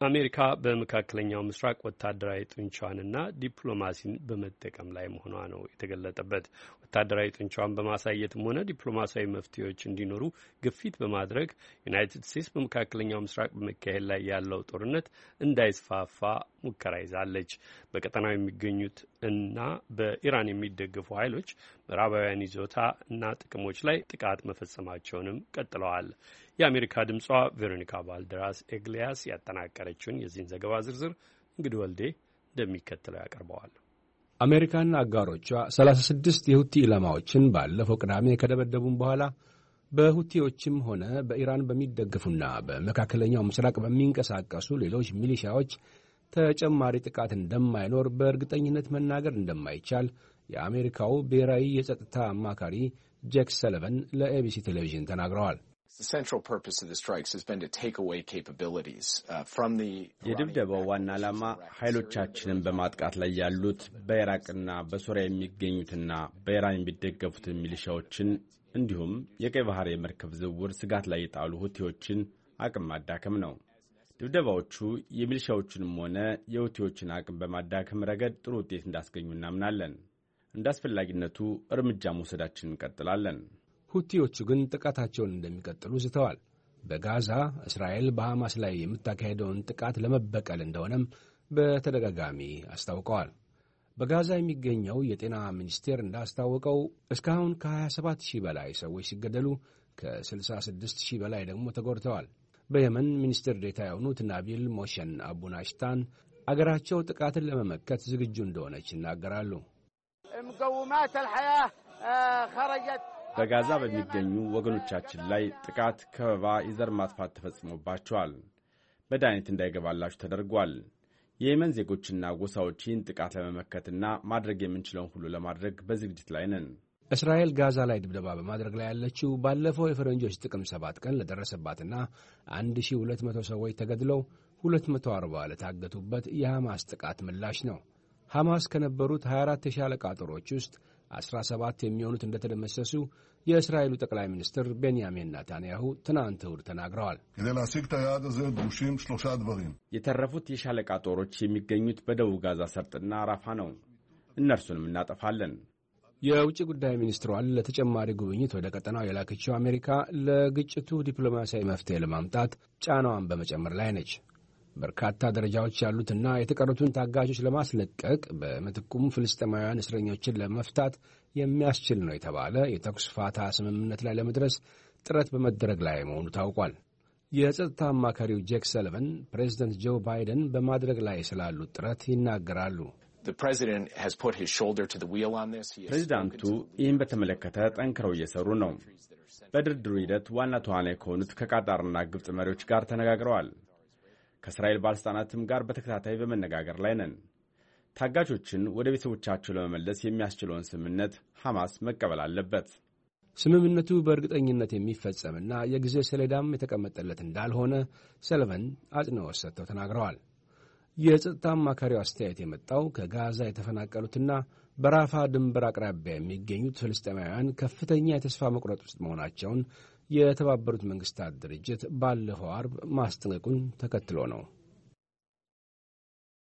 አሜሪካ በመካከለኛው ምስራቅ ወታደራዊ ጡንቻዋንና ዲፕሎማሲን በመጠቀም ላይ መሆኗ ነው የተገለጠበት። ወታደራዊ ጡንቻዋን በማሳየትም ሆነ ዲፕሎማሲያዊ መፍትሄዎች እንዲኖሩ ግፊት በማድረግ ዩናይትድ ስቴትስ በመካከለኛው ምስራቅ በመካሄድ ላይ ያለው ጦርነት እንዳይስፋፋ ሙከራ ይዛለች። በቀጠናው የሚገኙት እና በኢራን የሚደገፉ ኃይሎች ምዕራባውያን ይዞታ እና ጥቅሞች ላይ ጥቃት መፈጸማቸውንም ቀጥለዋል። የአሜሪካ ድምጿ ቬሮኒካ ባልደራስ ኤግሊያስ ያጠናቀረችውን የዚህን ዘገባ ዝርዝር እንግዲህ ወልዴ እንደሚከተለው ያቀርበዋል። አሜሪካና አጋሮቿ 36 የሁቲ ኢላማዎችን ባለፈው ቅዳሜ ከደበደቡም በኋላ በሁቲዎችም ሆነ በኢራን በሚደገፉና በመካከለኛው ምስራቅ በሚንቀሳቀሱ ሌሎች ሚሊሻዎች ተጨማሪ ጥቃት እንደማይኖር በእርግጠኝነት መናገር እንደማይቻል የአሜሪካው ብሔራዊ የጸጥታ አማካሪ ጄክ ሰለቨን ለኤቢሲ ቴሌቪዥን ተናግረዋል። የድብደባው ዋና ዓላማ ኃይሎቻችንን በማጥቃት ላይ ያሉት በኢራቅና በሶሪያ የሚገኙትና በኢራን የሚደገፉትን ሚሊሻዎችን እንዲሁም የቀይ ባህር የመርከብ ዝውውር ስጋት ላይ የጣሉ ሁቲዎችን አቅም ማዳከም ነው። ድብደባዎቹ የሚሊሻዎቹንም ሆነ የሁቲዎችን አቅም በማዳከም ረገድ ጥሩ ውጤት እንዳስገኙ እናምናለን። እንደ አስፈላጊነቱ እርምጃ መውሰዳችን እንቀጥላለን። ሁቲዎቹ ግን ጥቃታቸውን እንደሚቀጥሉ ዝተዋል። በጋዛ እስራኤል በሐማስ ላይ የምታካሄደውን ጥቃት ለመበቀል እንደሆነም በተደጋጋሚ አስታውቀዋል። በጋዛ የሚገኘው የጤና ሚኒስቴር እንዳስታወቀው እስካሁን ከ27 ሺህ በላይ ሰዎች ሲገደሉ ከ66 ሺህ በላይ ደግሞ ተጎድተዋል። በየመን ሚኒስትር ዴታ የሆኑት ናቢል ሞሸን አቡናሽታን አገራቸው ጥቃትን ለመመከት ዝግጁ እንደሆነች ይናገራሉ። በጋዛ በሚገኙ ወገኖቻችን ላይ ጥቃት፣ ከበባ፣ የዘር ማጥፋት ተፈጽሞባቸዋል። መድኃኒት እንዳይገባላችሁ ተደርጓል። የየመን ዜጎችና ጎሳዎች ይህን ጥቃት ለመመከትና ማድረግ የምንችለውን ሁሉ ለማድረግ በዝግጅት ላይ ነን። እስራኤል ጋዛ ላይ ድብደባ በማድረግ ላይ ያለችው ባለፈው የፈረንጆች ጥቅም ሰባት ቀን ለደረሰባትና 1200 ሰዎች ተገድለው 240 ለታገቱበት የሐማስ ጥቃት ምላሽ ነው። ሐማስ ከነበሩት 24 የሻለቃ ጦሮች ውስጥ 17 የሚሆኑት እንደተደመሰሱ የእስራኤሉ ጠቅላይ ሚኒስትር ቤንያሚን ናታንያሁ ትናንት እሁድ ተናግረዋል። የተረፉት የሻለቃ ጦሮች የሚገኙት በደቡብ ጋዛ ሰርጥና ራፋ ነው። እነርሱንም እናጠፋለን። የውጭ ጉዳይ ሚኒስትሯን ለተጨማሪ ጉብኝት ወደ ቀጠናው የላከችው አሜሪካ ለግጭቱ ዲፕሎማሲያዊ መፍትሄ ለማምጣት ጫናዋን በመጨመር ላይ ነች። በርካታ ደረጃዎች ያሉትና የተቀሩትን ታጋቾች ለማስለቀቅ በምትኩም ፍልስጤማውያን እስረኞችን ለመፍታት የሚያስችል ነው የተባለ የተኩስ ፋታ ስምምነት ላይ ለመድረስ ጥረት በመደረግ ላይ መሆኑ ታውቋል። የጸጥታ አማካሪው ጄክ ሰለቨን ፕሬዚደንት ጆ ባይደን በማድረግ ላይ ስላሉት ጥረት ይናገራሉ። ፕሬዚዳንቱ ይህን በተመለከተ ጠንክረው እየሰሩ ነው። በድርድሩ ሂደት ዋና ተዋናይ ከሆኑት ከቃጣርና ግብፅ መሪዎች ጋር ተነጋግረዋል። ከእስራኤል ባለሥልጣናትም ጋር በተከታታይ በመነጋገር ላይ ነን። ታጋቾችን ወደ ቤተሰቦቻቸው ለመመለስ የሚያስችለውን ስምምነት ሐማስ መቀበል አለበት። ስምምነቱ በእርግጠኝነት የሚፈጸምና የጊዜ ሰሌዳም የተቀመጠለት እንዳልሆነ ሰለቨን አጽንኦት ሰጥተው ተናግረዋል። የጸጥታ አማካሪው አስተያየት የመጣው ከጋዛ የተፈናቀሉትና በራፋ ድንበር አቅራቢያ የሚገኙት ፍልስጤማውያን ከፍተኛ የተስፋ መቁረጥ ውስጥ መሆናቸውን የተባበሩት መንግስታት ድርጅት ባለፈው አርብ ማስጠንቀቁን ተከትሎ ነው።